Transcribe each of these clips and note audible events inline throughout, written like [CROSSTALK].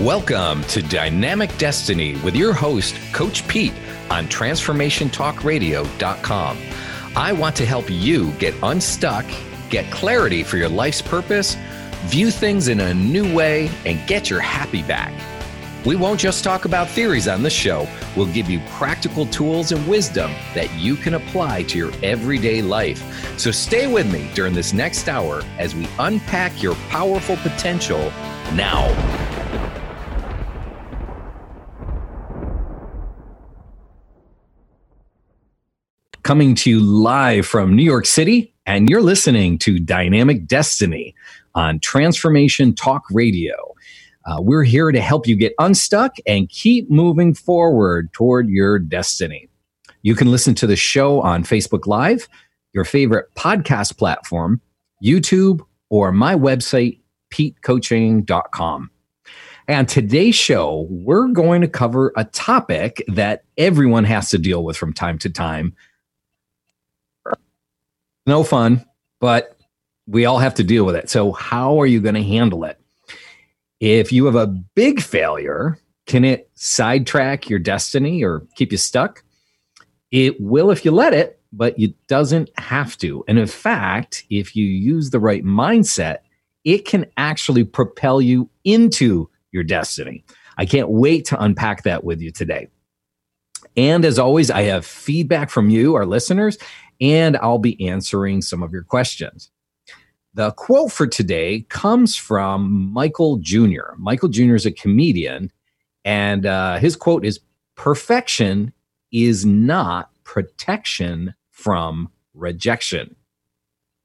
Welcome to Dynamic Destiny with your host, Coach Pete, on TransformationTalkRadio.com. I want to help you get unstuck, get clarity for your life's purpose, view things in a new way, and get your happy back. We won't just talk about theories on the show, we'll give you practical tools and wisdom that you can apply to your everyday life. So stay with me during this next hour as we unpack your powerful potential now. Coming to you live from New York City, and you're listening to Dynamic Destiny on Transformation Talk Radio. Uh, we're here to help you get unstuck and keep moving forward toward your destiny. You can listen to the show on Facebook Live, your favorite podcast platform, YouTube, or my website, petecoaching.com. And today's show, we're going to cover a topic that everyone has to deal with from time to time no fun, but we all have to deal with it. So, how are you going to handle it? If you have a big failure, can it sidetrack your destiny or keep you stuck? It will if you let it, but it doesn't have to. And in fact, if you use the right mindset, it can actually propel you into your destiny. I can't wait to unpack that with you today. And as always, I have feedback from you, our listeners, and I'll be answering some of your questions. The quote for today comes from Michael Jr. Michael Jr. is a comedian, and uh, his quote is Perfection is not protection from rejection.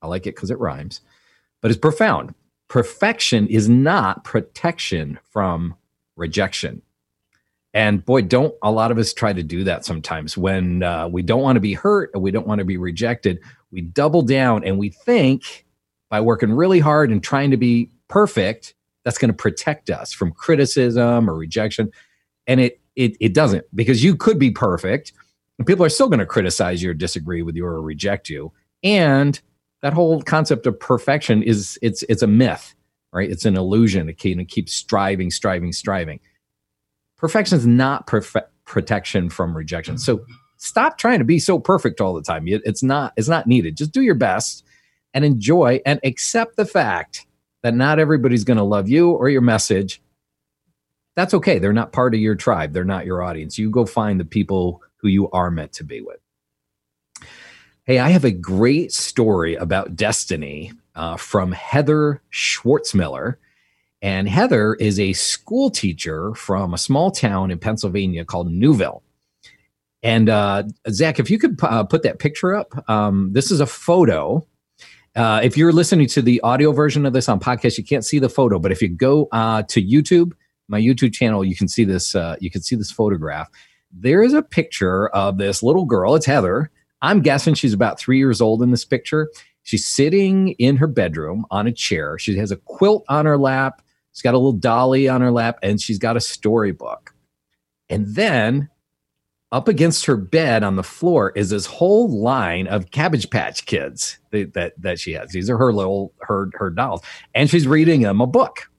I like it because it rhymes, but it's profound. Perfection is not protection from rejection. And boy, don't a lot of us try to do that sometimes when uh, we don't want to be hurt and we don't want to be rejected. We double down and we think by working really hard and trying to be perfect, that's going to protect us from criticism or rejection. And it, it, it doesn't because you could be perfect and people are still going to criticize you or disagree with you or reject you. And that whole concept of perfection is it's it's a myth, right? It's an illusion. It can keep striving, striving, striving perfection is not protection from rejection. So stop trying to be so perfect all the time. It's not it's not needed. Just do your best and enjoy and accept the fact that not everybody's going to love you or your message. That's okay. They're not part of your tribe. They're not your audience. You go find the people who you are meant to be with. Hey, I have a great story about destiny uh, from Heather Schwartzmiller. And Heather is a school teacher from a small town in Pennsylvania called Newville. And uh, Zach, if you could uh, put that picture up, um, this is a photo. Uh, if you're listening to the audio version of this on podcast, you can't see the photo. But if you go uh, to YouTube, my YouTube channel, you can see this. Uh, you can see this photograph. There is a picture of this little girl. It's Heather. I'm guessing she's about three years old in this picture. She's sitting in her bedroom on a chair. She has a quilt on her lap. She's got a little dolly on her lap and she's got a storybook. And then up against her bed on the floor is this whole line of Cabbage Patch Kids that, that, that she has. These are her little her her dolls, and she's reading them a book.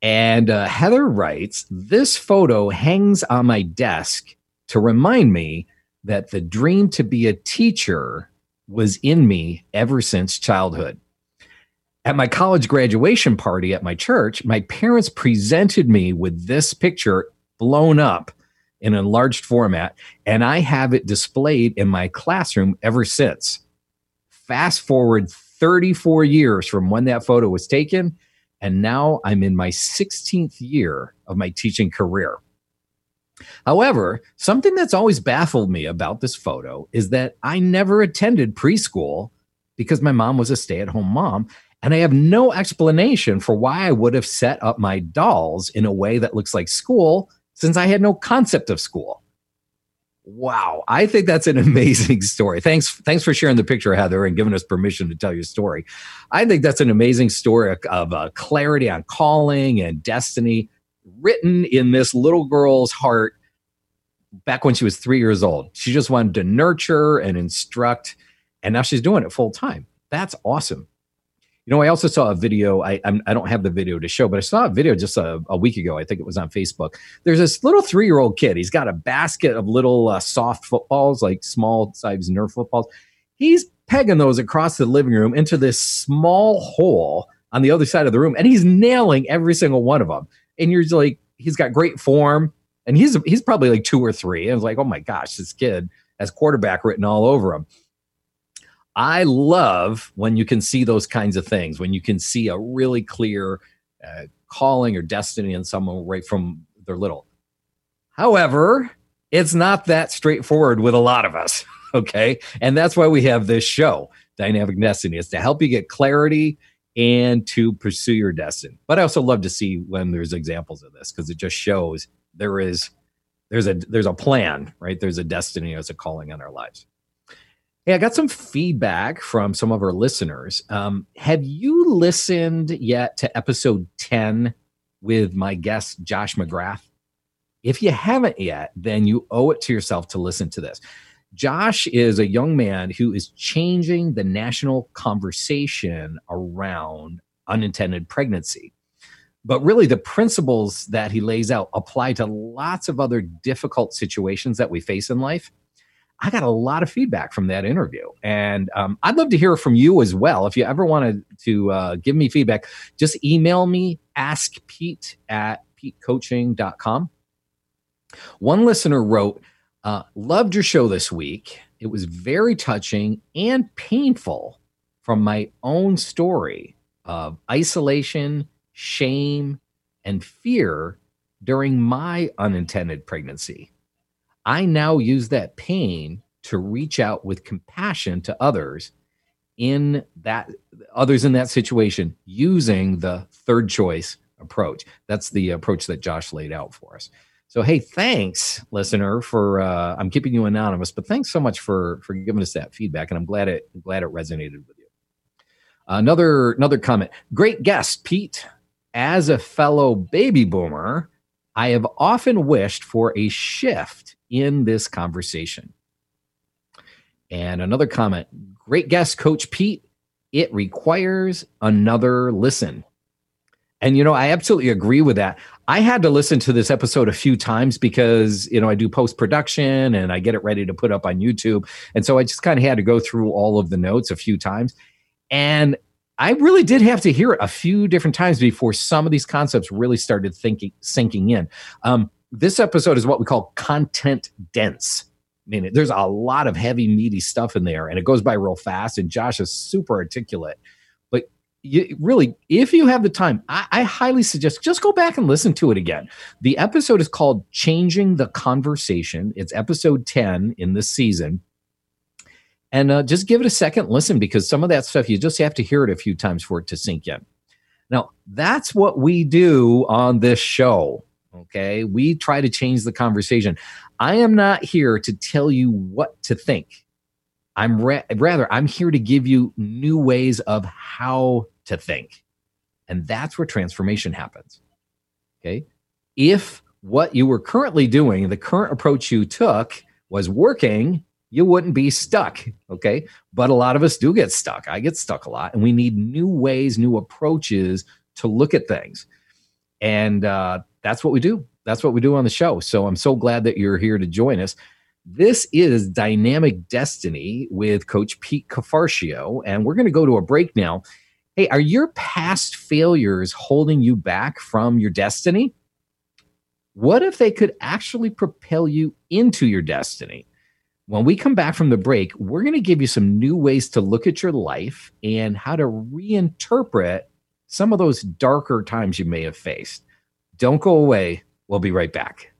And uh, Heather writes, "This photo hangs on my desk to remind me that the dream to be a teacher was in me ever since childhood. At my college graduation party at my church, my parents presented me with this picture blown up in enlarged format, and I have it displayed in my classroom ever since. Fast forward 34 years from when that photo was taken, and now I'm in my 16th year of my teaching career. However, something that's always baffled me about this photo is that I never attended preschool because my mom was a stay at home mom. And I have no explanation for why I would have set up my dolls in a way that looks like school since I had no concept of school. Wow, I think that's an [LAUGHS] amazing story. Thanks, thanks for sharing the picture, Heather, and giving us permission to tell your story. I think that's an amazing story of, uh, clarity on calling and destiny, written in this little girl's heart back when she was three years old. She just wanted to nurture and instruct, and now she's doing it full time. That's awesome. You know, I also saw a video. I I'm, I do not have the video to show, but I saw a video just a, a, week ago. I think it was on Facebook. There's this little three year old kid. He's got a basket of little uh, soft footballs, like small size Nerf footballs. He's pegging those across the living room into this small hole on the other side of the room, and he's nailing every single one of them. And you're like, he's got great form, and he's he's probably like two or three. And it's like, oh my gosh, this kid has quarterback written all over him. I love when you can see those kinds of things, when you can see a really clear uh, calling or destiny in someone right from their little. However, it's not that straightforward with a lot of us. [LAUGHS] Okay. And that's why we have this show, Dynamic Destiny, is to help you get clarity and to pursue your destiny. But I also love to see when there's examples of this because it just shows there is there's a there's a plan, right? There's a destiny, there's a calling on our lives. Hey, I got some feedback from some of our listeners. Um, have you listened yet to episode 10 with my guest, Josh McGrath? If you haven't yet, then you owe it to yourself to listen to this. Josh is a young man who is changing the national conversation around unintended pregnancy. But really, the principles that he lays out apply to lots of other difficult situations that we face in life. I got a lot of feedback from that interview. And um, I'd love to hear from you as well. If you ever wanted to uh, give me feedback, just email me, ask Pete at petecoaching.com. One listener wrote, uh, Loved your show this week. It was very touching and painful from my own story of isolation, shame, and fear during my unintended pregnancy. I now use that pain to reach out with compassion to others in that others in that situation using the third choice approach. That's the approach that Josh laid out for us. So hey, thanks, listener, for uh, I'm keeping you anonymous, but thanks so much for for giving us that feedback, and I'm glad it I'm glad it resonated with you. Another another comment. Great guest, Pete. As a fellow baby boomer, I have often wished for a shift in this conversation. And another comment great guest, Coach Pete. It requires another listen. And, you know, I absolutely agree with that. I had to listen to this episode a few times because, you know, I do post production and I get it ready to put up on YouTube. And so I just kind of had to go through all of the notes a few times. And I really did have to hear it a few different times before some of these concepts really started thinking sinking in. Um, this episode is what we call content dense. I mean, there's a lot of heavy, meaty stuff in there, and it goes by real fast. And Josh is super articulate. But you, really, if you have the time, I, I highly suggest just go back and listen to it again. The episode is called Changing the Conversation. It's episode 10 in this season. And uh, just give it a second listen because some of that stuff you just have to hear it a few times for it to sink in. Now, that's what we do on this show. Okay. We try to change the conversation. I am not here to tell you what to think. I'm ra- rather, I'm here to give you new ways of how to think. And that's where transformation happens. Okay. If what you were currently doing, the current approach you took was working, you wouldn't be stuck. Okay. But a lot of us do get stuck. I get stuck a lot. And we need new ways, new approaches to look at things. And uh, that's what we do. That's what we do on the show. So I'm so glad that you're here to join us. This is Dynamic Destiny with Coach Pete Cafarcio, and we're going to go to a break now. Hey, are your past failures holding you back from your destiny? What if they could actually propel you into your destiny? When we come back from the break, we're going to give you some new ways to look at your life and how to reinterpret some of those darker times you may have faced. Don't go away. We'll be right back.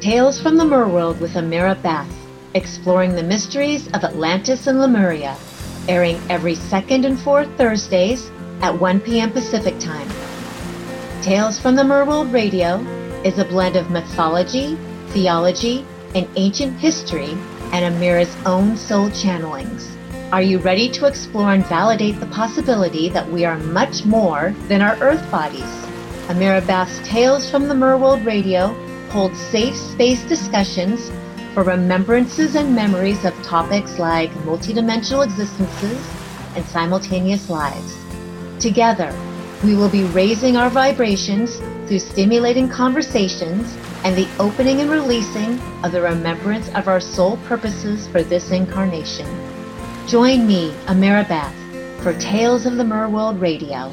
Tales from the Merworld with Amira Bath, exploring the mysteries of Atlantis and Lemuria, airing every second and fourth Thursdays at 1 p.m. Pacific Time. Tales from the Merworld Radio is a blend of mythology, theology, and ancient history, and Amira's own soul channelings. Are you ready to explore and validate the possibility that we are much more than our earth bodies? Amira Bath's Tales from the Merworld Radio holds safe space discussions for remembrances and memories of topics like multidimensional existences and simultaneous lives. Together, we will be raising our vibrations through stimulating conversations and the opening and releasing of the remembrance of our soul purposes for this incarnation. Join me, Amira Bath, for Tales of the Merworld Radio.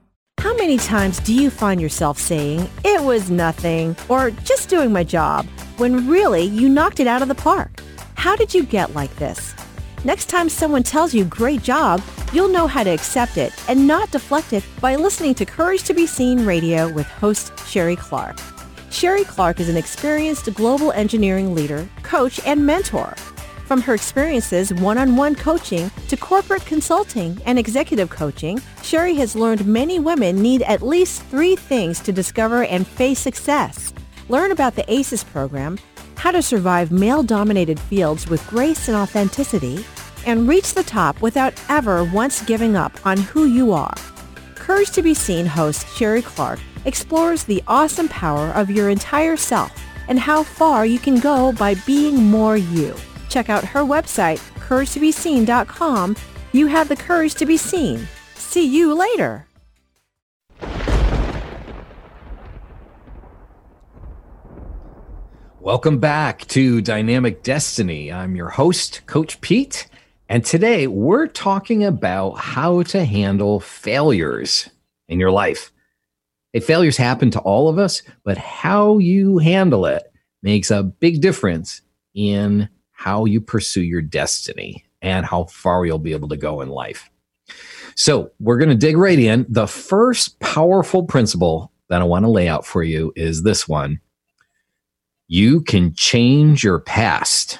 How many times do you find yourself saying, it was nothing, or just doing my job, when really you knocked it out of the park? How did you get like this? Next time someone tells you great job, you'll know how to accept it and not deflect it by listening to Courage to be Seen radio with host Sherry Clark. Sherry Clark is an experienced global engineering leader, coach, and mentor. From her experiences one-on-one coaching to corporate consulting and executive coaching, Sherry has learned many women need at least three things to discover and face success. Learn about the ACES program, how to survive male-dominated fields with grace and authenticity, and reach the top without ever once giving up on who you are. Courage to be Seen host Sherry Clark explores the awesome power of your entire self and how far you can go by being more you. Check out her website, couragetobeseen.com. You have the courage to be seen. See you later. Welcome back to Dynamic Destiny. I'm your host, Coach Pete, and today we're talking about how to handle failures in your life. Hey, failures happen to all of us, but how you handle it makes a big difference in how you pursue your destiny and how far you'll be able to go in life. So, we're going to dig right in. The first powerful principle that I want to lay out for you is this one you can change your past.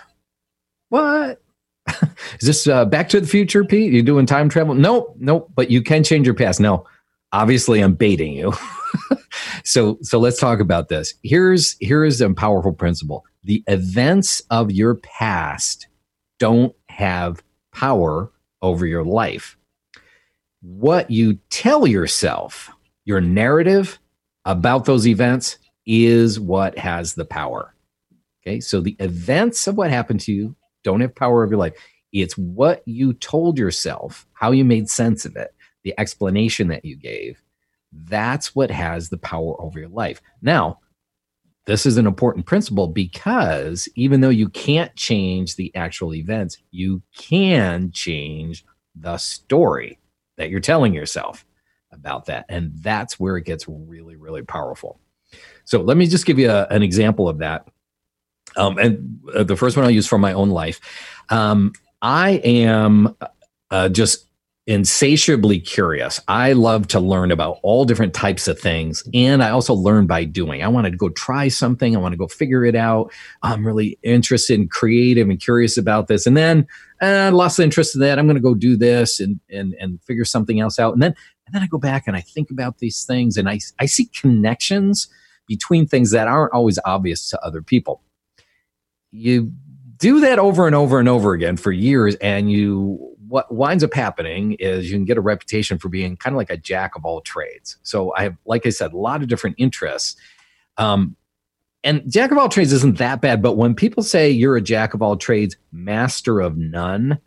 What? [LAUGHS] Is this uh, Back to the Future, Pete? You doing time travel? Nope, nope. But you can change your past. No, obviously, I'm baiting you. [LAUGHS] so, so let's talk about this. Here's here's a powerful principle: the events of your past don't have power over your life. What you tell yourself, your narrative about those events, is what has the power. Okay, so the events of what happened to you don't have power over your life. It's what you told yourself, how you made sense of it, the explanation that you gave. That's what has the power over your life. Now, this is an important principle because even though you can't change the actual events, you can change the story that you're telling yourself about that. And that's where it gets really, really powerful. So let me just give you a, an example of that. Um, and uh, the first one I'll use from my own life. Um, I am uh, just insatiably curious. I love to learn about all different types of things. And I also learn by doing. I want to go try something. I want to go figure it out. I'm really interested and creative and curious about this. And then uh, I lost interest in that. I'm going to go do this and, and, and figure something else out. And then, and then I go back and I think about these things and I, I see connections between things that aren't always obvious to other people. You do that over and over and over again for years, and you what winds up happening is you can get a reputation for being kind of like a jack of all trades. So I have, like I said, a lot of different interests. Um, and jack of all trades isn't that bad, but when people say you're a jack of all trades, master of none,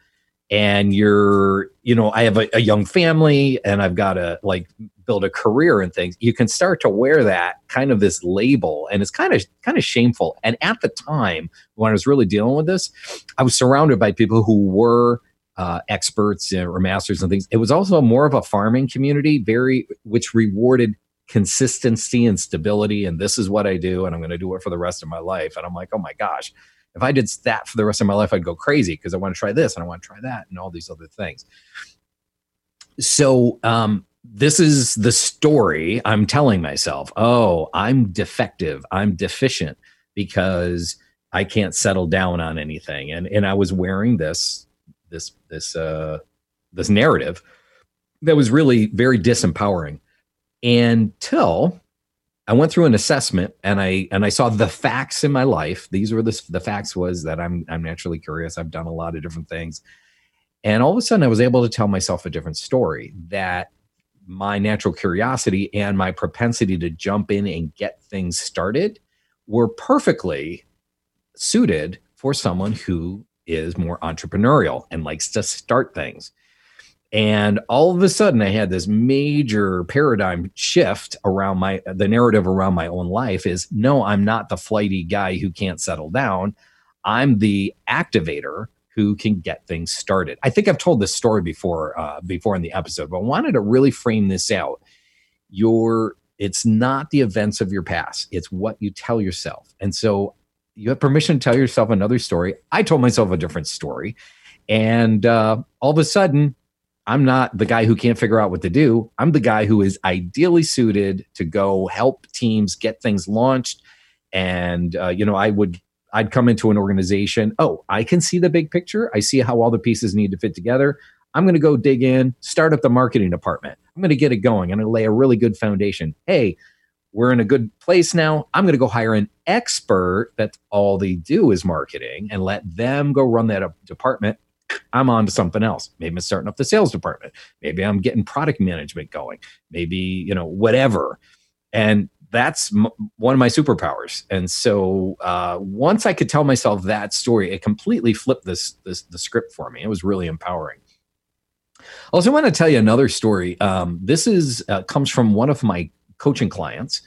and you're, you know, I have a, a young family and I've got to like build a career and things you can start to wear that kind of this label and it's kind of kind of shameful and at the time when i was really dealing with this i was surrounded by people who were uh, experts or masters and things. It was also more of a farming community very which rewarded consistency and stability and this is what I do and I'm going to do it for the rest of my life. And I'm like oh my gosh if I did that for the rest of my life I'd go crazy because I want to try this and I want to try that and all these other things. So um this is the story I'm telling myself oh I'm defective. I'm deficient because I can't settle down on anything. And and I was wearing this this this uh this narrative that was really very disempowering until I went through an assessment and I and I saw the facts in my life. These were the the facts was that I'm I'm naturally curious. I've done a lot of different things. And all of a sudden I was able to tell myself a different story that my natural curiosity and my propensity to jump in and get things started were perfectly suited for someone who is more entrepreneurial and likes to start things. And all of a sudden, I had this major paradigm shift around my the narrative around my own life is no, I'm not the flighty guy who can't settle down. I'm the activator who can get things started. I think I've told this story before uh, before in the episode, but I wanted to really frame this out. Your it's not the events of your past; it's what you tell yourself. And so, you have permission to tell yourself another story. I told myself a different story, and uh, all of a sudden, I'm not the guy who can't figure out what to do. I'm the guy who is ideally suited to go help teams get things launched. And uh, you know, I would I'd come into an organization. Oh, I can see the big picture. I see how all the pieces need to fit together. I'm going to go dig in, start up the marketing department. I'm going to get it going. I'm going to lay a really good foundation. Hey, we're in a good place now. I'm going to go hire an expert that all they do is marketing and let them go run that department I'm on to something else. Maybe I'm starting up the sales department. Maybe I'm getting product management going. Maybe, you know, whatever. And that's m- one of my superpowers. And so uh, once I could tell myself that story, it completely flipped this, this the script for me. It was really empowering. Also, I want to tell you another story. Um, this is uh, comes from one of my coaching clients,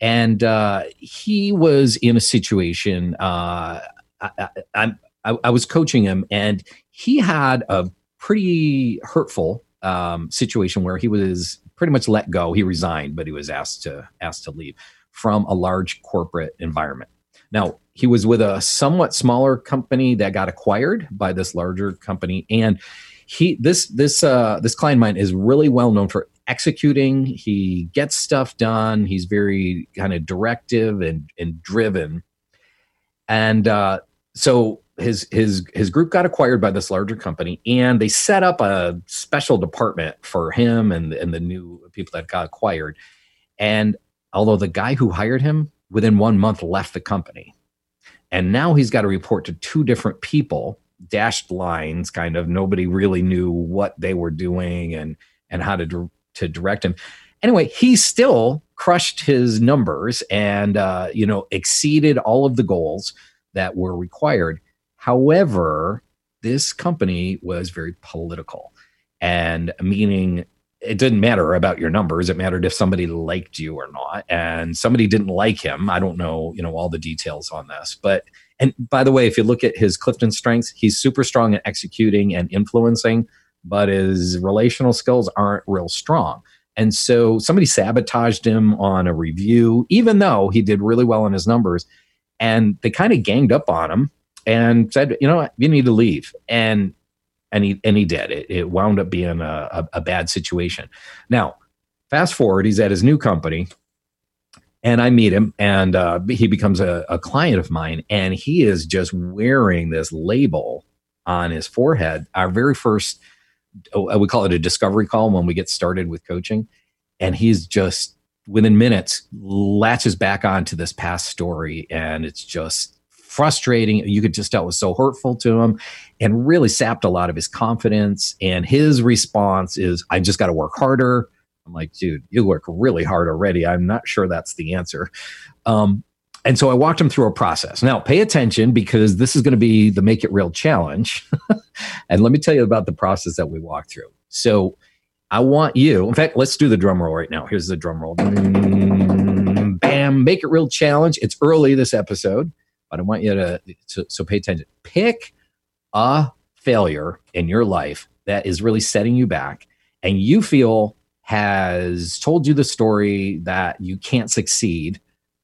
and uh, he was in a situation. Uh, I, I, I, I was coaching him, and he had a pretty hurtful um, situation where he was pretty much let go. He resigned, but he was asked to asked to leave from a large corporate environment. Now he was with a somewhat smaller company that got acquired by this larger company, and he this this uh, this client mine is really well known for executing. He gets stuff done. He's very kind of directive and and driven, and uh, so his his his group got acquired by this larger company and they set up a special department for him and and the new people that got acquired and although the guy who hired him within one month left the company and now he's got to report to two different people dashed lines kind of nobody really knew what they were doing and and how to to direct him. Anyway he still crushed his numbers and uh, you know exceeded all of the goals that were required. However, this company was very political and meaning it didn't matter about your numbers. It mattered if somebody liked you or not. And somebody didn't like him. I don't know you know all the details on this. But and by the way if you look at his CliftonStrengths he's super strong at executing and influencing but his relational skills aren't real strong and so somebody sabotaged him on a review even though he did really well in his numbers and they kind of ganged up on him and said, you know you need to leave. And and he and he did. It, it wound up being a, a, a bad situation. Now, fast forward, he's at his new company, and I meet him, and uh, he becomes a, a client of mine, and he is just wearing this label on his forehead. Our very first, we call it a discovery call when we get started with coaching, and he's just within minutes latches back onto this past story, and it's just frustrating. You could just tell it was so hurtful to him and really sapped a lot of his confidence. And his response is, I just got to work harder. I'm like, dude, you work really hard already. I'm not sure that's the answer. Um, and so I walked him through a process. Now, pay attention because this is going to be the Make It Real challenge. [LAUGHS] and let me tell you about the process that we walked through. So I want you, in fact, let's do the drum roll right now. Here's the drum roll. Bam, Make It Real challenge. It's early this episode but I want you to, to so pay attention. Pick a failure in your life that is really setting you back, and you feel has told you the story that you can't succeed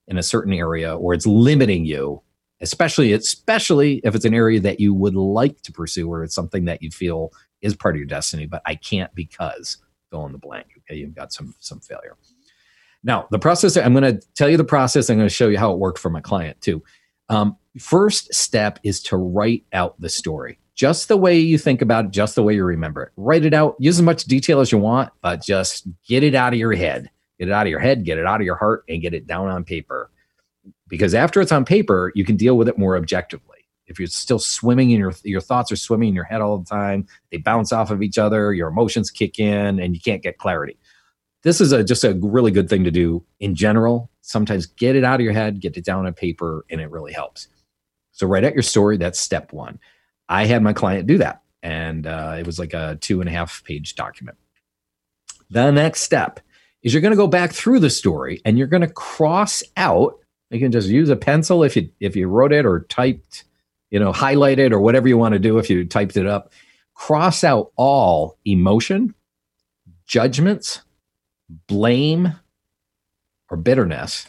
in a certain area or it's limiting you especially especially if it's an area that you would like to pursue or it's something that you feel is part of your destiny but i can't because fill in the blank okay? You've got some some failure. Now the process i'm going to tell you the process i'm going to show you how it worked for my client too. Um, first step is to write out the story. Just the way you think about it just the way you remember it. Write it out use as much detail as you want but just get it out of your head get it out of your head get it out of your heart and get it down on paper because after it's on paper, you can deal with it more objectively. If you're still swimming in your your thoughts are swimming in your head all the time, they bounce off of each other, your emotions kick in, and you can't get clarity. This is a just a really good thing to do in general. Sometimes get it out of your head, get it down on paper, and it really helps. So write out your story. That's step one. I had my client do that, and uh, it was like a two and a half page document. The next step is you're going to go back through the story and you're going to cross out you can just use a pencil if you if you wrote it or typed, you know, highlighted or whatever you want to do if you typed it up. Cross out all emotion, judgments, blame, or bitterness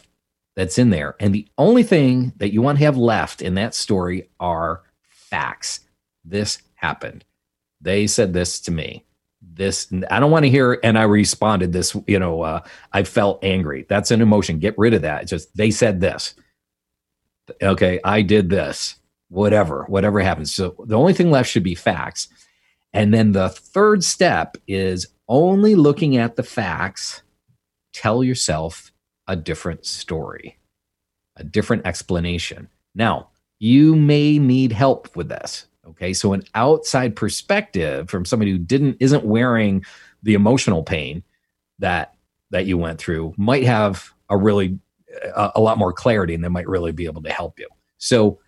that's in there. And the only thing that you want to have left in that story are facts. This happened. They said this to me this i don't want to hear and i responded this you know uh, i felt angry. That's an emotion. Get rid of that. It's just they said this. Okay i did this. Whatever whatever happens. So the only thing left should be facts. And then the third step is only looking at the facts. Tell yourself a different story a different explanation. Now you may need help with this Okay. So an outside perspective from somebody who didn't isn't wearing the emotional pain that that you went through might have a really a, a lot more clarity and they might really be able to help you. So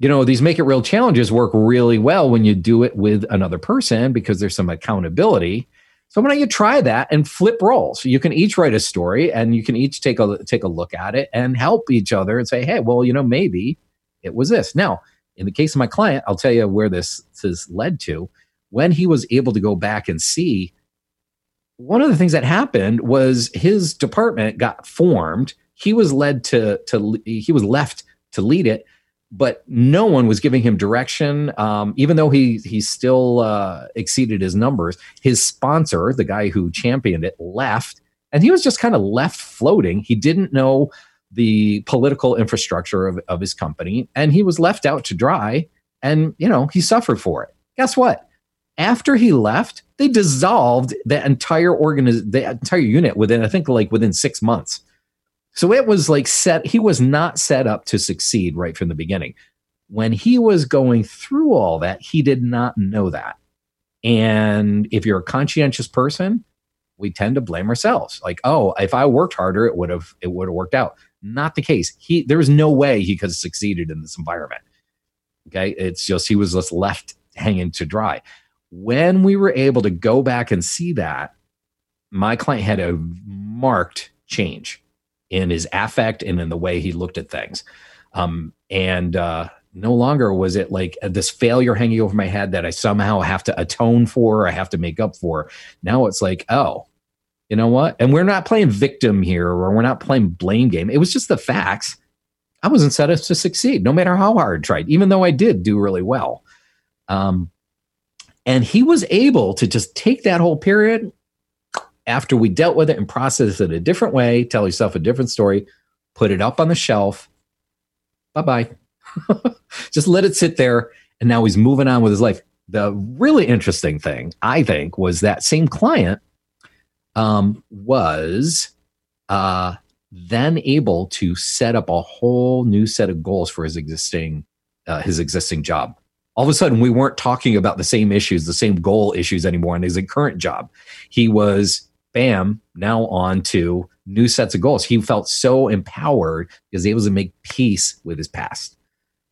you know these make it real challenges work really well when you do it with another person because there's some accountability so why don't you try that and flip roles? You can each write a story and you can each take a take a look at it and help each other and say, hey, well, you know, maybe it was this. Now, in the case of my client, I'll tell you where this has led to. When he was able to go back and see, one of the things that happened was his department got formed. He was led to to he was left to lead it, but no one was giving him direction. Um, even though he he still uh, exceeded his numbers, his sponsor, the guy who championed it, left, and he was just kind of left floating. He didn't know the political infrastructure of, of his company and he was left out to dry and you know he suffered for it. Guess what? After he left they dissolved the entire organiz- the entire unit within i think like within six months. So it was like set he was not set up to succeed right from the beginning. When he was going through all that he did not know that. And if you're a conscientious person we tend to blame ourselves. Like oh if i worked harder it would have it would have worked out not the case. He there was no way he could have succeeded in this environment. Okay, it's just he was just left hanging to dry. When we were able to go back and see that, my client had a marked change in his affect and in the way he looked at things. Um, and uh, no longer was it like this failure hanging over my head that I somehow have to atone for, I have to make up for. Now it's like, oh, you know what? And we're not playing victim here or we're not playing blame game. It was just the facts. I wasn't set up to succeed, no matter how hard I tried, even though I did do really well. Um, and he was able to just take that whole period after we dealt with it and process it a different way, tell yourself a different story, put it up on the shelf. Bye bye. [LAUGHS] just let it sit there. And now he's moving on with his life. The really interesting thing, I think, was that same client um, was uh, then able to set up a whole new set of goals for his existing uh, his existing job. All of a sudden, we weren't talking about the same issues, the same goal issues anymore in his current job. He was, bam, now on to new sets of goals. He felt so empowered because he was able to make peace with his past.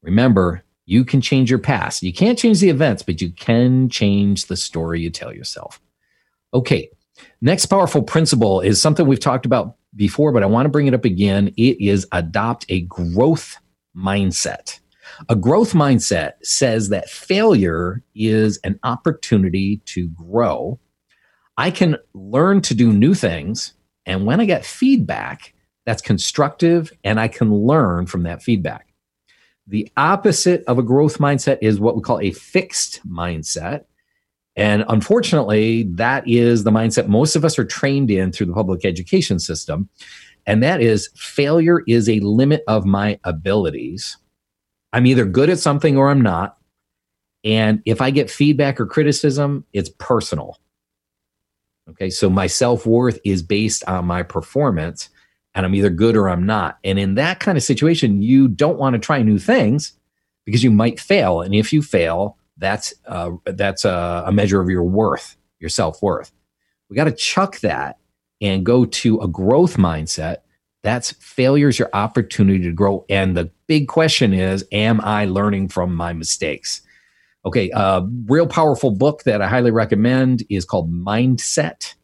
Remember, you can change your past. You can't change the events, but you can change the story you tell yourself. Okay, Next powerful principle is something we've talked about before, but I want to bring it up again. It is adopt a growth mindset. A growth mindset says that failure is an opportunity to grow. I can learn to do new things. And when I get feedback, that's constructive and I can learn from that feedback. The opposite of a growth mindset is what we call a fixed mindset. And unfortunately, that is the mindset most of us are trained in through the public education system. And that is failure is a limit of my abilities. I'm either good at something or I'm not. And if I get feedback or criticism, it's personal. Okay. So my self worth is based on my performance, and I'm either good or I'm not. And in that kind of situation, you don't want to try new things because you might fail. And if you fail, that's uh, that's a, a measure of your worth, your self worth. We got to chuck that and go to a growth mindset. That's failure is your opportunity to grow. And the big question is, am I learning from my mistakes? Okay, a uh, real powerful book that I highly recommend is called Mindset.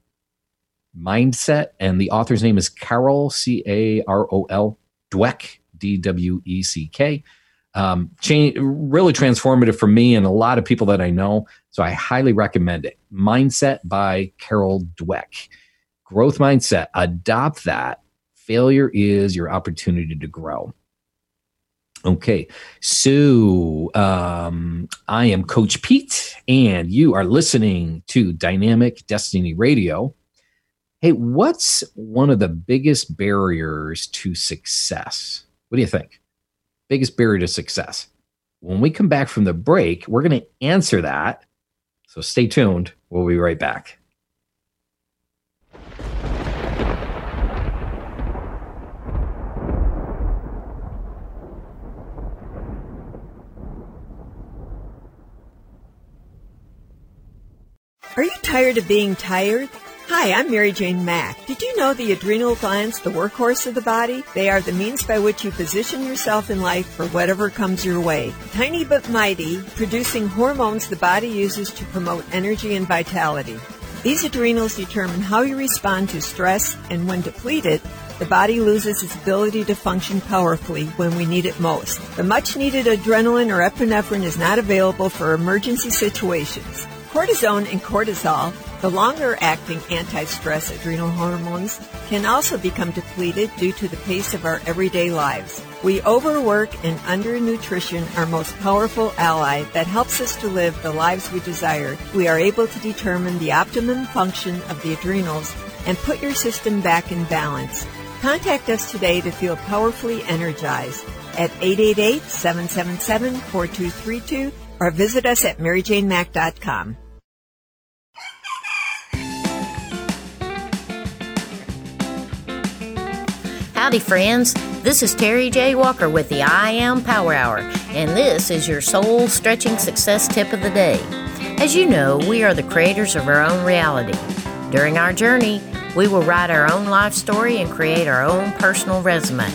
Mindset, and the author's name is Carol C A R O L Dweck D W E C K. Um, change, really transformative for me and a lot of people that I know. So I highly recommend it. Mindset by Carol Dweck. Growth mindset. Adopt that. Failure is your opportunity to grow. Okay, so um, I am Coach Pete, and you are listening to Dynamic Destiny Radio. Hey, what's one of the biggest barriers to success? What do you think? Biggest barrier to success? When we come back from the break, we're going to answer that. So stay tuned. We'll be right back. Are you tired of being tired? Hi, I'm Mary Jane Mack. Did you know the adrenal glands, the workhorse of the body? They are the means by which you position yourself in life for whatever comes your way. Tiny but mighty, producing hormones the body uses to promote energy and vitality. These adrenals determine how you respond to stress, and when depleted, the body loses its ability to function powerfully when we need it most. The much needed adrenaline or epinephrine is not available for emergency situations. Cortisone and cortisol, the longer acting anti stress adrenal hormones, can also become depleted due to the pace of our everyday lives. We overwork and undernutrition, our most powerful ally that helps us to live the lives we desire. We are able to determine the optimum function of the adrenals and put your system back in balance. Contact us today to feel powerfully energized at 888 777 4232 or visit us at maryjanemack.com. Howdy, friends. This is Terry J. Walker with the I Am Power Hour, and this is your soul stretching success tip of the day. As you know, we are the creators of our own reality. During our journey, we will write our own life story and create our own personal resume.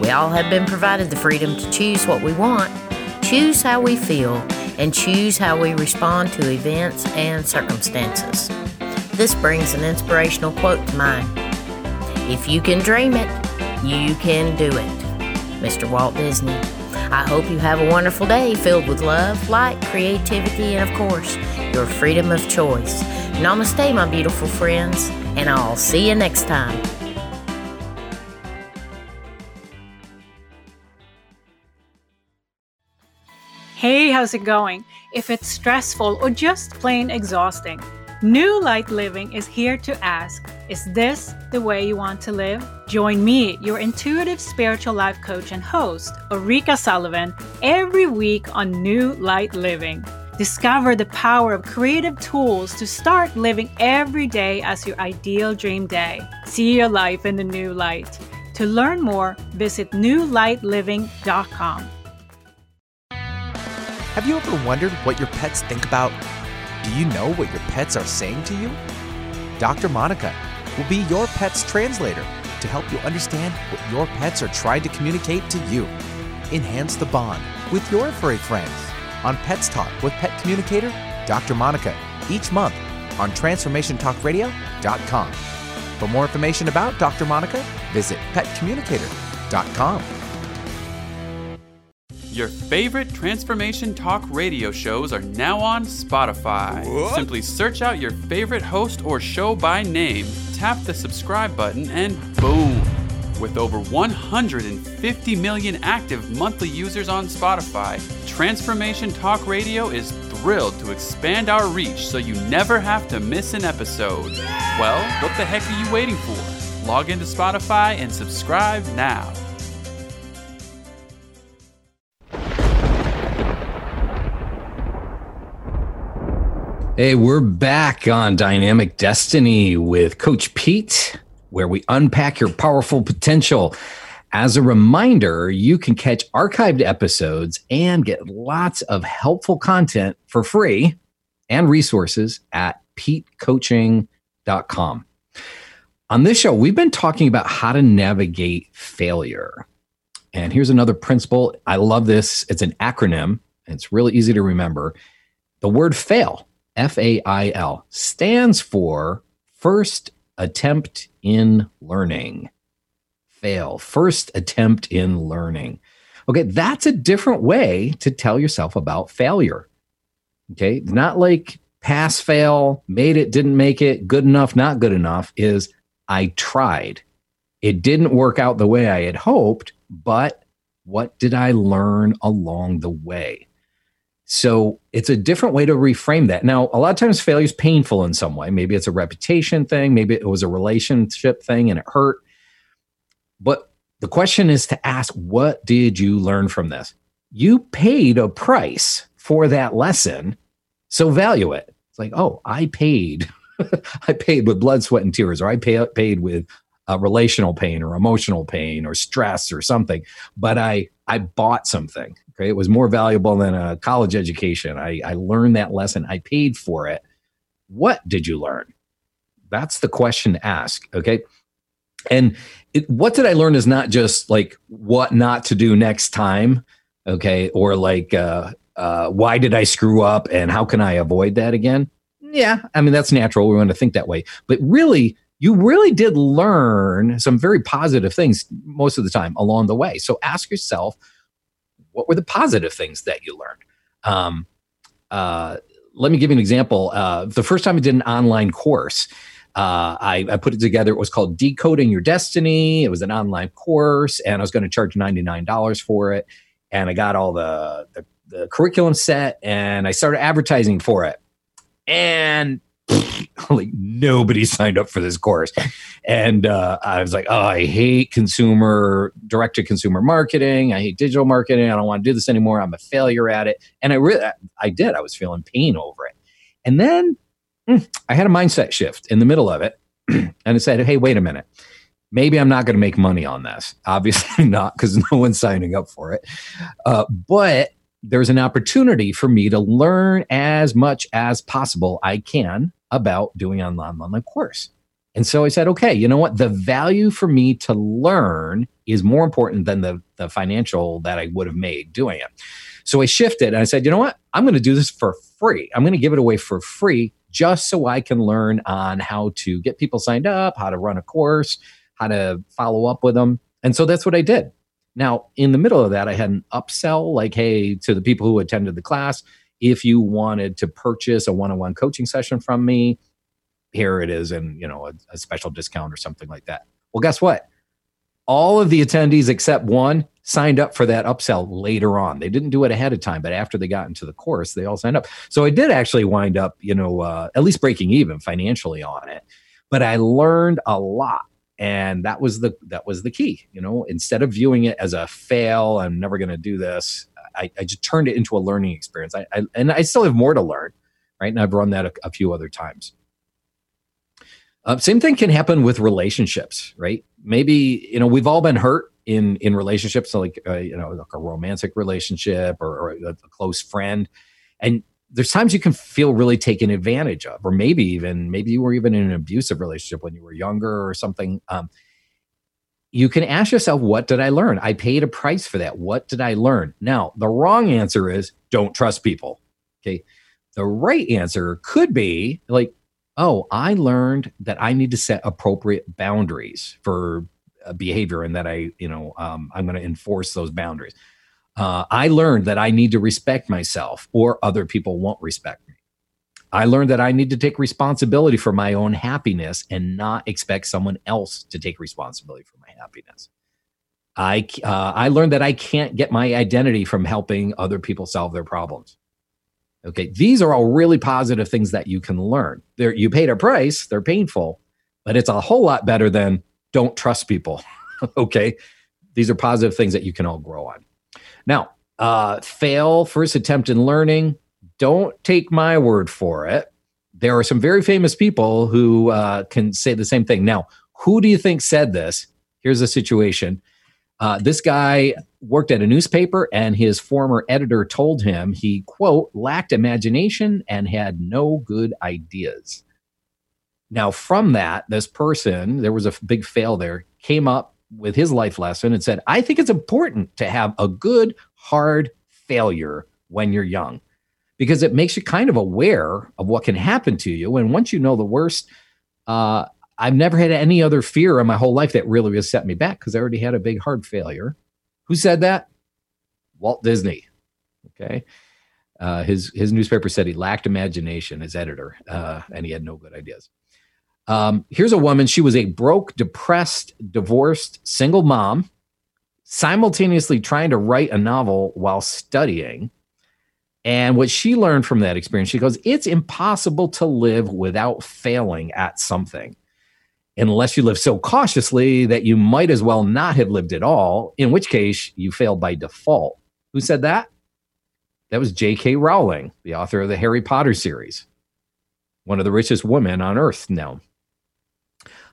We all have been provided the freedom to choose what we want choose how we feel, and choose how we respond to events and circumstances. This brings an inspirational quote to mind If you can dream it, you can do it. Mr. Walt Disney. I hope you have a wonderful day filled with love, light, creativity, and of course, your freedom of choice. Namaste, my beautiful friends, and I'll see you next time. Hey, how's it going? If it's stressful or just plain exhausting, New Light Living is here to ask Is this the way you want to live? Join me, your intuitive spiritual life coach and host, Ulrika Sullivan, every week on New Light Living. Discover the power of creative tools to start living every day as your ideal dream day. See your life in the new light. To learn more, visit newlightliving.com. Have you ever wondered what your pets think about? Do you know what your pets are saying to you? Dr. Monica will be your pet's translator to help you understand what your pets are trying to communicate to you. Enhance the bond with your furry friends on Pets Talk with Pet Communicator Dr. Monica each month on TransformationTalkRadio.com. For more information about Dr. Monica, visit PetCommunicator.com. Your favorite transformation talk radio shows are now on Spotify. What? Simply search out your favorite host or show by name, tap the subscribe button, and boom! With over 150 million active monthly users on Spotify, Transformation Talk Radio is thrilled to expand our reach so you never have to miss an episode. Well, what the heck are you waiting for? Log into Spotify and subscribe now. Hey, we're back on Dynamic Destiny with Coach Pete, where we unpack your powerful potential. As a reminder, you can catch archived episodes and get lots of helpful content for free and resources at petecoaching.com. On this show, we've been talking about how to navigate failure. And here's another principle. I love this. It's an acronym, it's really easy to remember. The word fail F A I L, stands for First Attempt in Learning. Fail, first attempt in learning. Okay, that's a different way to tell yourself about failure. Okay, not like pass, fail, made it, didn't make it, good enough, not good enough, is I tried. It didn't work out the way I had hoped, but what did I learn along the way? So it's a different way to reframe that. Now, a lot of times failure is painful in some way. Maybe it's a reputation thing, maybe it was a relationship thing and it hurt. But the question is to ask, what did you learn from this? You paid a price for that lesson, so value it. It's like, oh, I paid. [LAUGHS] I paid with blood, sweat, and tears, or I pay, paid with uh, relational pain or emotional pain or stress or something. But I I bought something. Okay, it was more valuable than a college education. I, I learned that lesson. I paid for it. What did you learn? That's the question to ask. Okay, and it, what did I learn is not just like what not to do next time. Okay, or like uh, uh, why did I screw up and how can I avoid that again? Yeah, I mean that's natural. We want to think that way, but really you really did learn some very positive things most of the time along the way. So ask yourself, what were the positive things that you learned? Um, uh, let me give you an example. Uh, the first time I did an online course, uh, I, I, put it together. It was called Decoding Your Destiny. It was an online course, and I was going to charge $99 for it. And I got all the, the, the curriculum set, and I started advertising for it. And [LAUGHS] like nobody signed up for this course. And uh, i was like oh i hate consumer direct to consumer marketing. I hate digital marketing. I don't want to do this anymore. I'm a failure at it. And i really i did. I was feeling pain over it. And then mm, i had a mindset shift in the middle of it [CLEARS THROAT] and i said hey wait a minute. Maybe i'm not going to make money on this. Obviously [LAUGHS] not because no one's signing up for it. Uh, but there's an opportunity for me to learn as much as possible I can about doing an online course. And so I said, okay, you know what? The value for me to learn is more important than the, the financial that I would have made doing it. So I shifted and I said, you know what? I'm going to do this for free. I'm going to give it away for free just so I can learn on how to get people signed up, how to run a course, how to follow up with them. And so that's what I did. Now, in the middle of that, I had an upsell like, hey, to the people who attended the class, if you wanted to purchase a one-on-one coaching session from me here it is and you know a, a, special discount or something like that. Well guess what? All of the attendees except one signed up for that upsell later on. They didn't do it ahead of time but after they got into the course they all signed up. So i did actually wind up you know uh, at least breaking even financially on it. But i learned a lot and that was the that was the key you know instead of viewing it as a fail i'm never going to do this I, I, just turned it into a learning experience. I, I, and I still have more to learn, right? And I've run that a, a few other times. Uh, same thing can happen with relationships, right? Maybe you know we've all been hurt in in relationships, like uh, you know, like a romantic relationship or, or a, a close friend, and there's times you can feel really taken advantage of, or maybe even maybe you were even in an abusive relationship when you were younger or something. Um, you can ask yourself, what did I learn? I paid a price for that. What did I learn? Now, the wrong answer is don't trust people. Okay. The right answer could be like, oh, I learned that I need to set appropriate boundaries for behavior and that I, you know, um, I'm going to enforce those boundaries. Uh, I learned that I need to respect myself or other people won't respect me. I learned that I need to take responsibility for my own happiness and not expect someone else to take responsibility for my happiness. I, uh, I learned that I can't get my identity from helping other people solve their problems. Okay, these are all really positive things that you can learn. They're, you paid a price, they're painful, but it's a whole lot better than don't trust people. [LAUGHS] okay, these are positive things that you can all grow on. Now, uh, fail first attempt in learning. Don't take my word for it. There are some very famous people who uh, can say the same thing. Now, who do you think said this? Here's a situation. Uh, this guy worked at a newspaper, and his former editor told him he, quote, lacked imagination and had no good ideas. Now, from that, this person, there was a big fail there, came up with his life lesson and said, I think it's important to have a good, hard failure when you're young because it makes you kind of aware of what can happen to you. And once you know the worst, uh, I've never had any other fear in my whole life that really has set me back because I already had a big hard failure. Who said that? Walt Disney. Okay. Uh, his his newspaper said he lacked imagination, his editor, uh, and he had no good ideas. Um, here's a woman. She was a broke, depressed, divorced, single mom, simultaneously trying to write a novel while studying. And what she learned from that experience, she goes, it's impossible to live without failing at something, unless you live so cautiously that you might as well not have lived at all, in which case you fail by default. Who said that? That was J.K. Rowling, the author of the Harry Potter series, one of the richest women on earth now.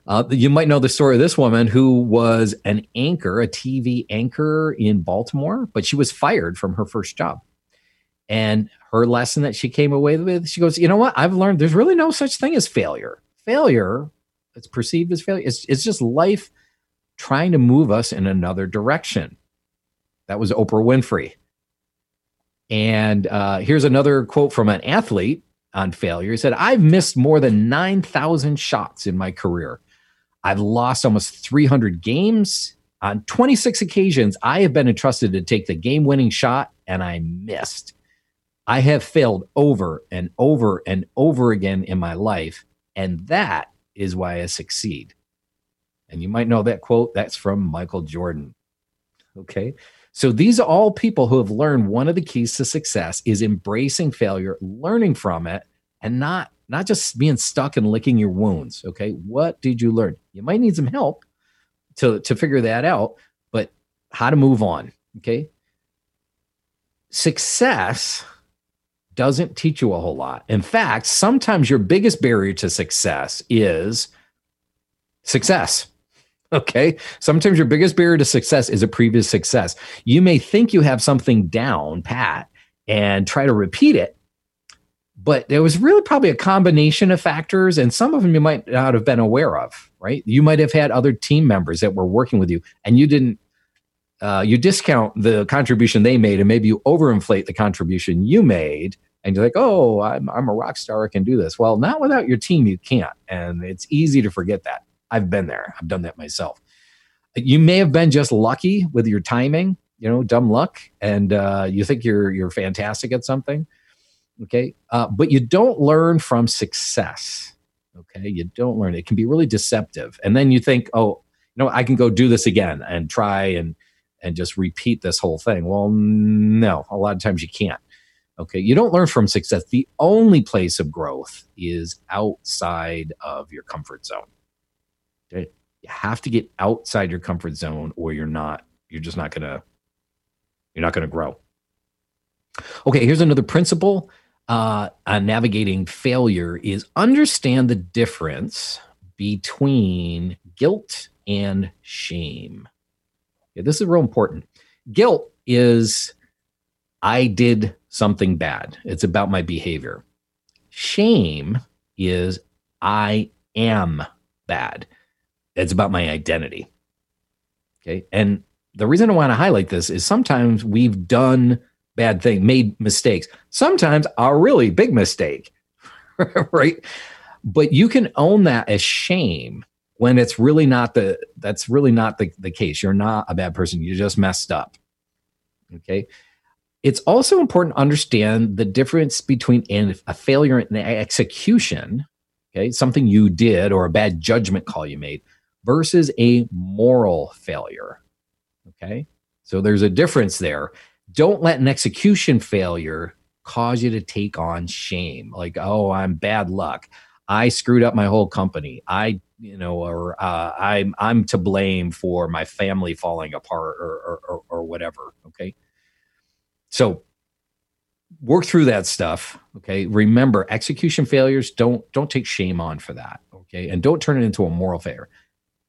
Uh, you might know the story of this woman who was an anchor, a TV anchor in Baltimore, but she was fired from her first job. And her lesson that she came away with, she goes, You know what? I've learned there's really no such thing as failure. Failure, it's perceived as failure, it's, it's just life trying to move us in another direction. That was Oprah Winfrey. And uh, here's another quote from an athlete on failure. He said, I've missed more than 9,000 shots in my career. I've lost almost 300 games. On 26 occasions, I have been entrusted to take the game winning shot and I missed. I have failed over and over and over again in my life. And that is why I succeed. And you might know that quote. That's from Michael Jordan. Okay. So these are all people who have learned one of the keys to success is embracing failure, learning from it, and not not just being stuck and licking your wounds. Okay. What did you learn? You might need some help to, to figure that out, but how to move on. Okay. Success doesn't teach you a whole lot. In fact, sometimes your biggest barrier to success is success. [LAUGHS] Okay. Sometimes your biggest barrier to success is a previous success. You may think you have something down pat and try to repeat it, but there was really probably a combination of factors and some of them you might not have been aware of right? You might have had other team members that were working with you and you didn't uh, you discount the contribution they made and maybe you overinflate the contribution you made and you're like oh I'm, I'm a rock star i can do this. Well not without your team you can't and it's easy to forget that. I've been there. I've done that myself. You may have been just lucky with your timing you know dumb luck and uh, you think you're you're fantastic at something Okay. Uh, but you don't learn from success. Okay. You don't learn. It can be really deceptive. And then you think, oh, you know, I can go do this again and try and and just repeat this whole thing. Well, no, a lot of times you can't. Okay. You don't learn from success. The only place of growth is outside of your comfort zone. Okay. You have to get outside your comfort zone or you're not, you're just not gonna, you're not gonna grow. Okay, here's another principle uh, on navigating failure is understand the difference between guilt and shame. Yeah, this is real important. Guilt is I did something bad. It's about my behavior. Shame is I am bad. It's about my identity. Okay. And the reason I want to highlight this is sometimes we've done bad thing, made mistakes. Sometimes a really big mistake, [LAUGHS] right? But you can own that as shame when it's really not the that's really not the, the case. You're not a bad person. You just messed up. Okay. It's also important to understand the difference between a failure in execution, okay, something you did or a bad judgment call you made, versus a moral failure. Okay. So there's a difference there. Don't let an execution failure cause you to take on shame. Like, oh, I'm bad luck. I screwed up my whole company. I, you know, or uh, I'm I'm to blame for my family falling apart or, or, or, or whatever. Okay. So work through that stuff. Okay. Remember, execution failures don't don't take shame on for that. Okay. And don't turn it into a moral failure.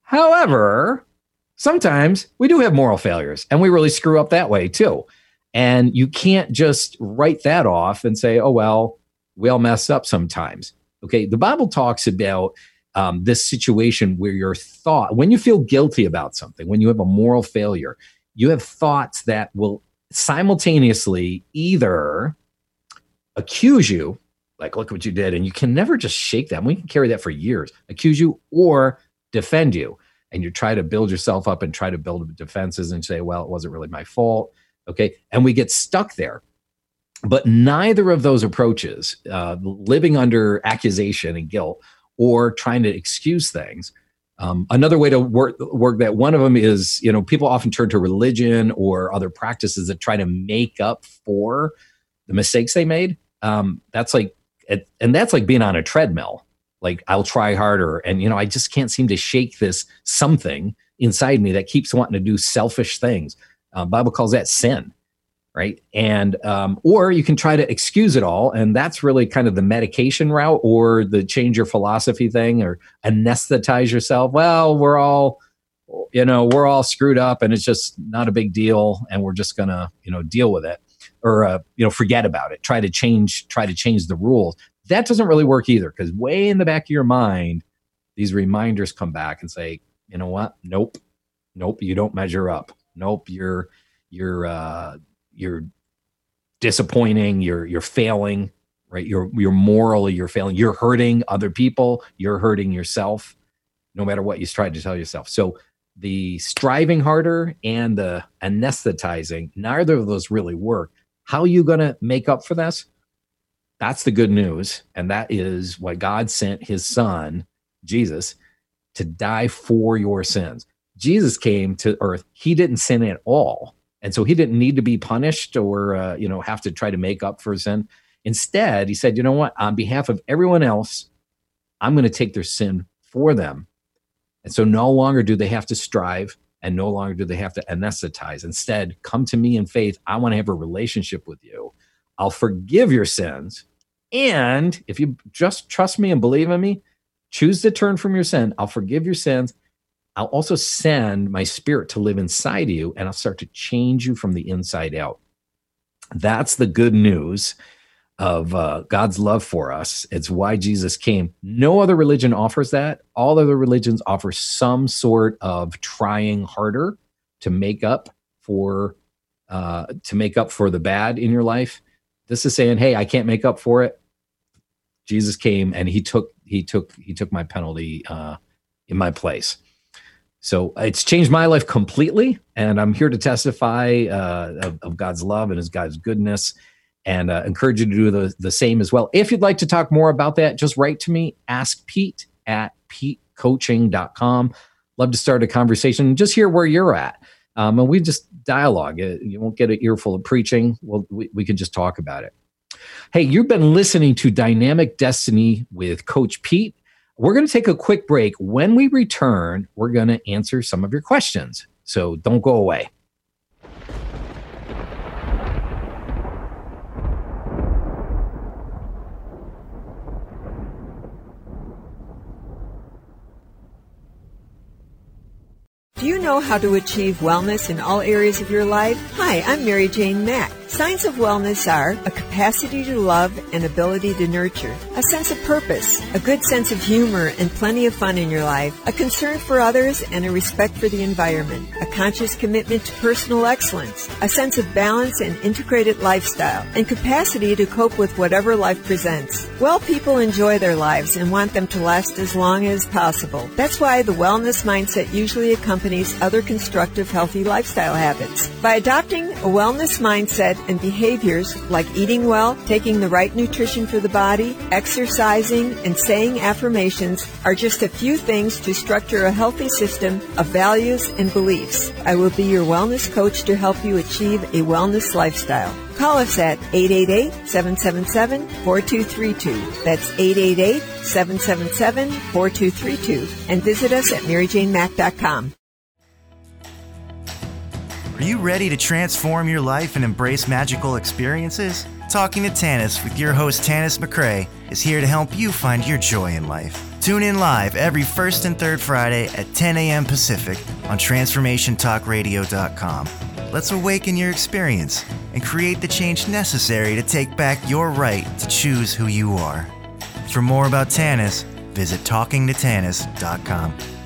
However, sometimes we do have moral failures and we really screw up that way too. And you can't just write that off and say, oh, well, we all mess up sometimes. Okay. The Bible talks about um, this situation where your thought, when you feel guilty about something, when you have a moral failure, you have thoughts that will simultaneously either accuse you, like, look what you did, and you can never just shake that. We can carry that for years, accuse you or defend you. And you try to build yourself up and try to build defenses and say, well, it wasn't really my fault. Okay. And we get stuck there. But neither of those approaches, uh, living under accusation and guilt or trying to excuse things, um, another way to work work that one of them is, you know, people often turn to religion or other practices that try to make up for the mistakes they made. Um, that's like, and that's like being on a treadmill. Like I'll try harder, and you know, I just can't seem to shake this something inside me that keeps wanting to do selfish things. Uh, Bible calls that sin, right? And um, or you can try to excuse it all, and that's really kind of the medication route, or the change your philosophy thing, or anesthetize yourself. Well, we're all, you know, we're all screwed up, and it's just not a big deal, and we're just gonna, you know, deal with it, or uh, you know, forget about it. Try to change, try to change the rules. That doesn't really work either, because way in the back of your mind, these reminders come back and say, you know what? Nope, nope, you don't measure up nope you're you're uh you're disappointing you're you're failing right? You're you're morally you're failing. You're hurting other people. You're hurting yourself no matter what you try to tell yourself. So the striving harder and the anesthetizing neither of those really work. How are you going to make up for this? That's the good news and that is why god sent his son jesus to die for your sins Jesus came to earth, he didn't sin at all. And so he didn't need to be punished or, uh, you know, have to try to make up for sin. Instead, he said, you know what? On behalf of everyone else, I'm going to take their sin for them. And so no longer do they have to strive and no longer do they have to anesthetize. Instead, come to me in faith. I want to have a relationship with you. I'll forgive your sins. And if you just trust me and believe in me, choose to turn from your sin. I'll forgive your sins I'll also send my spirit to live inside you and I'll start to change you from the inside out. That's the good news of uh, God's love for us. It's why Jesus came. No other religion offers that. All other religions offer some sort of trying harder to make up for uh, to make up for the bad in your life. This is saying, "Hey, I can't make up for it." Jesus came and he took he took he took my penalty uh, in my place. So it's changed my life completely, and I'm here to testify uh, of, of, God's love and His God's goodness, and uh, encourage you to do the, the same as well. If you'd like to talk more about that, just write to me. Ask Pete at petecoaching.com. Love to start a conversation. Just hear where you're at, um, and we just dialogue. Uh, you won't get an earful of preaching. Well, we, we can just talk about it. Hey, you've been listening to Dynamic Destiny with Coach Pete. We're going to take a quick break. When we return, we're going to answer some of your questions. So don't go away. Do you know how to achieve wellness in all areas of your life? Hi, I'm Mary Jane Mack. Signs of wellness are a capacity to love and ability to nurture, a sense of purpose, a good sense of humor and plenty of fun in your life, a concern for others and a respect for the environment, a conscious commitment to personal excellence, a sense of balance and integrated lifestyle, and capacity to cope with whatever life presents. Well people enjoy their lives and want them to last as long as possible. That's why the wellness mindset usually accompanies other constructive, healthy lifestyle habits. By adopting a wellness mindset and behaviors like eating well, taking the right nutrition for the body, exercising, and saying affirmations are just a few things to structure a healthy system of values and beliefs. I will be your wellness coach to help you achieve a wellness lifestyle. Call us at 888-777-4232. That's 888-777-4232. And visit us at maryjanemack.com. Are you ready to transform your life and embrace magical experiences? Talking to Tanis with your host Tanis McCray is here to help you find your joy in life. Tune in live every first and third Friday at 10 a.m. Pacific on TransformationTalkRadio.com. Let's awaken your experience and create the change necessary to take back your right to choose who you are. For more about Tanis, visit TalkingToTanis.com.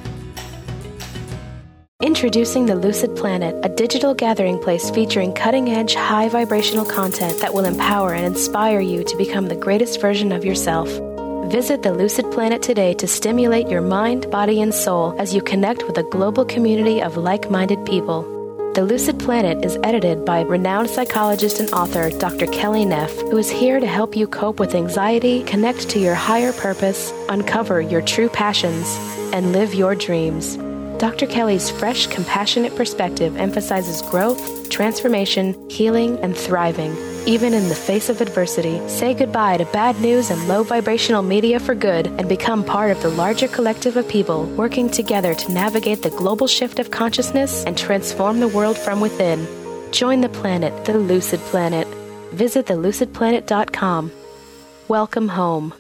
Introducing the Lucid Planet, a digital gathering place featuring cutting edge, high vibrational content that will empower and inspire you to become the greatest version of yourself. Visit the Lucid Planet today to stimulate your mind, body, and soul as you connect with a global community of like minded people. The Lucid Planet is edited by renowned psychologist and author Dr. Kelly Neff, who is here to help you cope with anxiety, connect to your higher purpose, uncover your true passions, and live your dreams. Dr. Kelly's fresh, compassionate perspective emphasizes growth, transformation, healing, and thriving, even in the face of adversity. Say goodbye to bad news and low vibrational media for good and become part of the larger collective of people working together to navigate the global shift of consciousness and transform the world from within. Join the planet, the Lucid Planet. Visit thelucidplanet.com. Welcome home.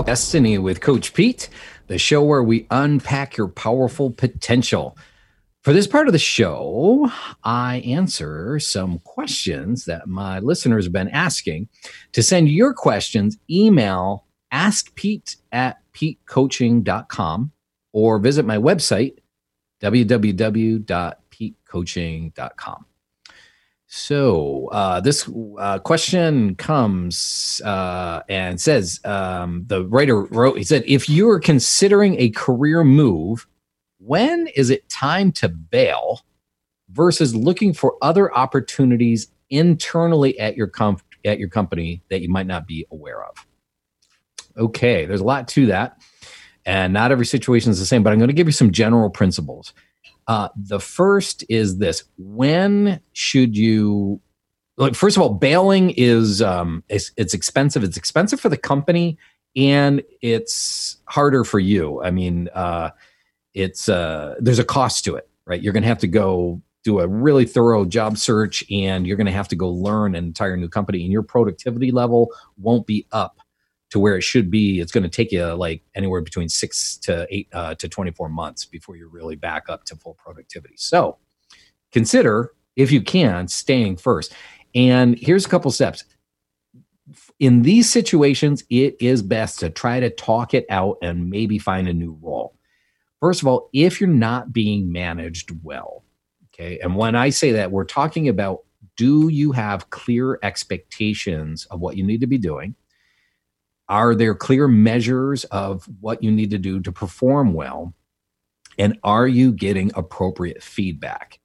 Destiny with Coach Pete, the show where we unpack your powerful potential. For this part of the show, I answer some questions that my listeners have been asking. To send your questions, email askpete at petecoaching.com or visit my website, www.petecoaching.com. So uh, this uh, question comes uh, and says um, the writer wrote. He said, "If you are considering a career move, when is it time to bail versus looking for other opportunities internally at your comp- at your company that you might not be aware of?" Okay, there's a lot to that, and not every situation is the same. But I'm going to give you some general principles. Uh, the first is this: when should you? Like, first of all, bailing is um, it's, it's expensive. It's expensive for the company, and it's harder for you. I mean, uh, it's uh, there's a cost to it, right? You're going to have to go do a really thorough job search, and you're going to have to go learn an entire new company, and your productivity level won't be up to where it should be, it's going to take you like anywhere between six to eight uh, to 24 months before you're really back up to full productivity. So consider, if you can, staying first. And here's a couple steps. In these situations, it is best to try to talk it out and maybe find a new role. First of all, if you're not being managed well, okay, and when I say that, we're talking about do you have clear expectations of what you need to be doing? Are there clear measures of what you need to do to perform well? And are you getting appropriate feedback?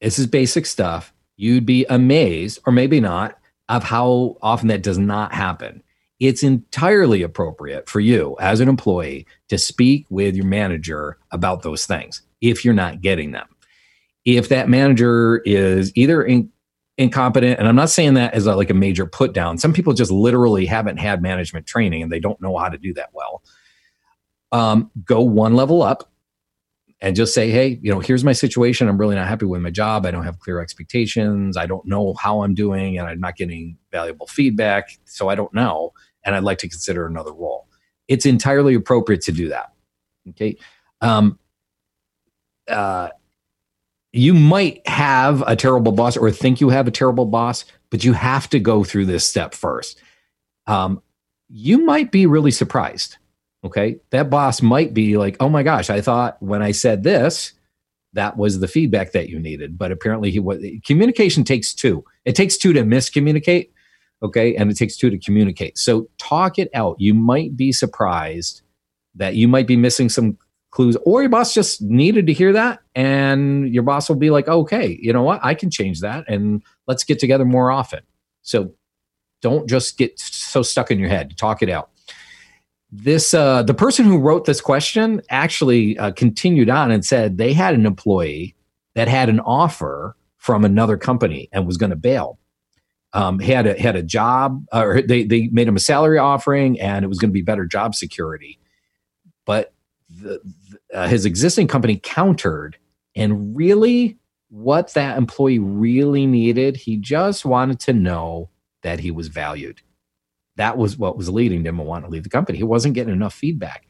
This is basic stuff. You'd be amazed, or maybe not, of how often that does not happen. It's entirely appropriate for you as an employee to speak with your manager about those things if you're not getting them. If that manager is either in, incompetent and i'm not saying that as a, like a major put down. Some people just literally haven't had management training and they don't know how to do that well. Um, go one level up and just say hey you know here's my situation. I'm really not happy with my job. I don't have clear expectations. I don't know how i'm doing and i'm not getting valuable feedback so i don't know and i'd like to consider another role. It's entirely appropriate to do that okay? Um, uh, you might have a terrible boss or think you have a terrible boss, but you have to go through this step first. Um, you might be really surprised. Okay. That boss might be like, oh my gosh, I thought when I said this, that was the feedback that you needed. But apparently, he was communication takes two. It takes two to miscommunicate. Okay. And it takes two to communicate. So talk it out. You might be surprised that you might be missing some clues, or your boss just needed to hear that. And your boss will be like, okay, you know what? I can change that and let's get together more often. So don't just get so stuck in your head. Talk it out. This uh, the person who wrote this question actually uh, continued on and said they had an employee that had an offer from another company and was going to bail. Um, had a had a job, or they they made him a salary offering, and it was going to be better job security. But the, the, uh, his existing company countered, and really, what that employee really needed, he just wanted to know that he was valued. That was what was leading him to want to leave the company. He wasn't getting enough feedback.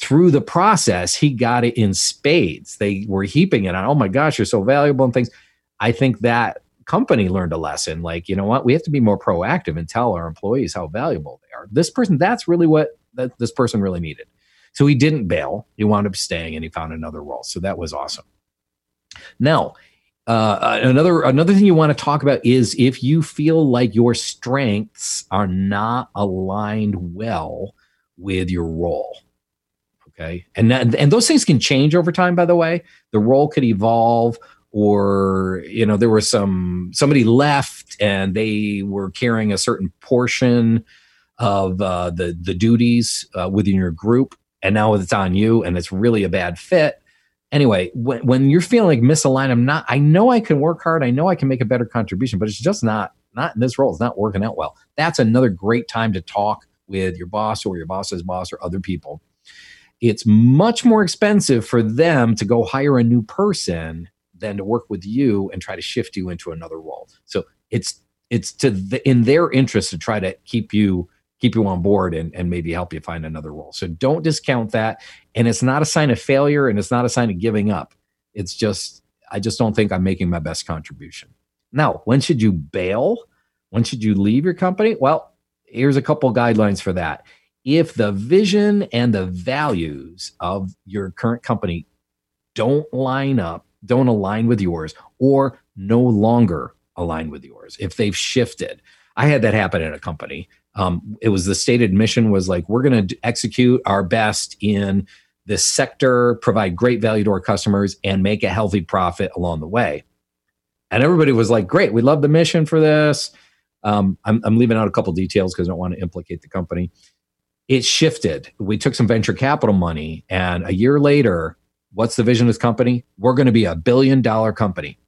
Through the process, he got it in spades. They were heaping it on, oh my gosh, you're so valuable and things. I think that company learned a lesson like, you know what, we have to be more proactive and tell our employees how valuable they are. This person, that's really what that this person really needed. So he didn't bail. He wound up staying and he found another role. So that was awesome. Now, uh, another another thing you want to talk about is if you feel like your strengths are not aligned well with your role. Okay, and that, and those things can change over time. By the way, the role could evolve, or you know there was some somebody left and they were carrying a certain portion of uh, the the duties uh, within your group, and now it's on you, and it's really a bad fit anyway, when, when you're feeling like misaligned, I'm not, I know I can work hard. I know I can make a better contribution, but it's just not, not in this role. It's not working out well. That's another great time to talk with your boss or your boss's boss or other people. It's much more expensive for them to go hire a new person than to work with you and try to shift you into another role. So it's, it's to the, in their interest to try to keep you keep you on board and, and maybe help you find another role. So don't discount that. And it's not a sign of failure and it's not a sign of giving up. It's just, I just don't think I'm making my best contribution. Now, when should you bail? When should you leave your company? Well, here's a couple guidelines for that. If the vision and the values of your current company don't line up, don't align with yours, or no longer align with yours, if they've shifted. I had that happen in a company um, it was the stated mission was like we're going to execute our best in this sector provide great value to our customers and make a healthy profit along the way. And everybody was like great we love the mission for this. Um, I'm, I'm, leaving out a couple details because i don't want to implicate the company. It shifted. We took some venture capital money and a year later what's the vision of this company? We're going to be a billion dollar company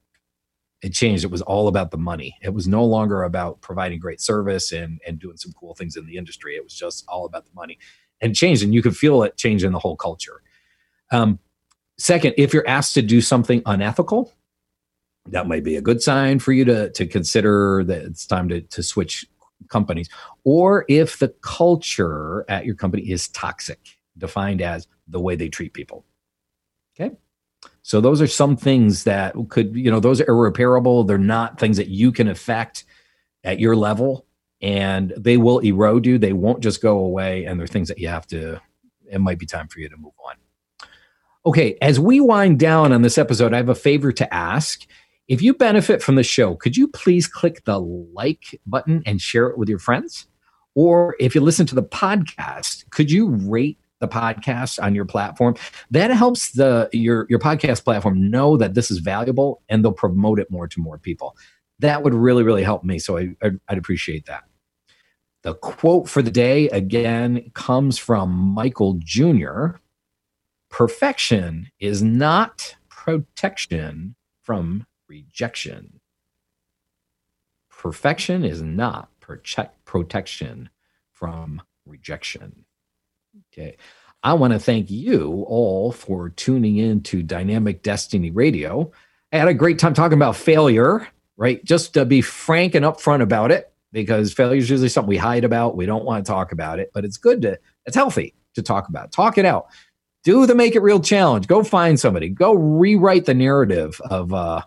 it changed. It was all about the money. It was no longer about providing great service and, and doing some cool things in the industry. It was just all about the money and changed. And you could feel it change in the whole culture. Um, second, if you're asked to do something unethical, that might be a good sign for you to, to consider that it's time to, to switch companies. Or if the culture at your company is toxic, defined as the way they treat people. Okay. So those are some things that could, you know, those are irreparable. They're not things that you can affect at your level and they will erode you. They won't just go away. And they're things that you have to, it might be time for you to move on. Okay, as we wind down on this episode, I have a favor to ask. If you benefit from the show, could you please click the like button and share it with your friends? Or if you listen to the podcast, could you rate the podcast on your platform that helps the your your podcast platform know that this is valuable and they'll promote it more to more people. That would really really help me. So I, I'd, I'd appreciate that. The quote for the day again comes from michael jr perfection is not protection from rejection. Perfection is not protect, protection from rejection Okay. I want to thank you all for tuning in to Dynamic Destiny Radio. I had a great time talking about failure, right? Just to be frank and upfront about it, because failure is usually something we hide about. We don't want to talk about it, but it's good to, it's healthy to talk about. Talk it out. Do the Make It Real challenge. Go find somebody. Go rewrite the narrative of, uh,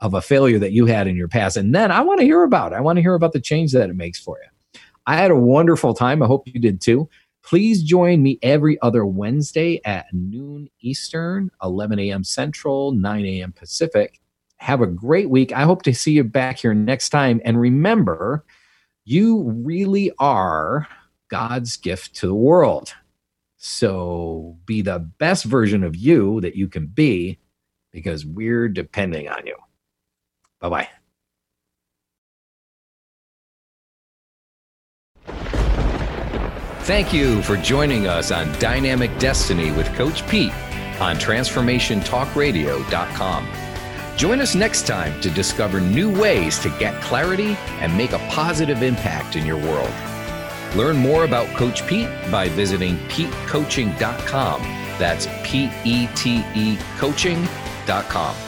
of a failure that you had in your past. And then I want to hear about it. I want to hear about the change that it makes for you. I had a wonderful time. I hope you did too. Please join me every other Wednesday at noon Eastern, 11 a.m. Central, 9 a.m. Pacific. Have a great week. I hope to see you back here next time. And remember, You really are God's gift to the world. So be the best version of you that you can be because we're depending on you. Bye bye. Thank you for joining us on Dynamic Destiny with Coach Pete on TransformationTalkRadio.com. Join us next time to discover new ways to get clarity and make a positive impact in your world. Learn more about Coach Pete by visiting PeteCoaching.com. That's P E T E coaching.com.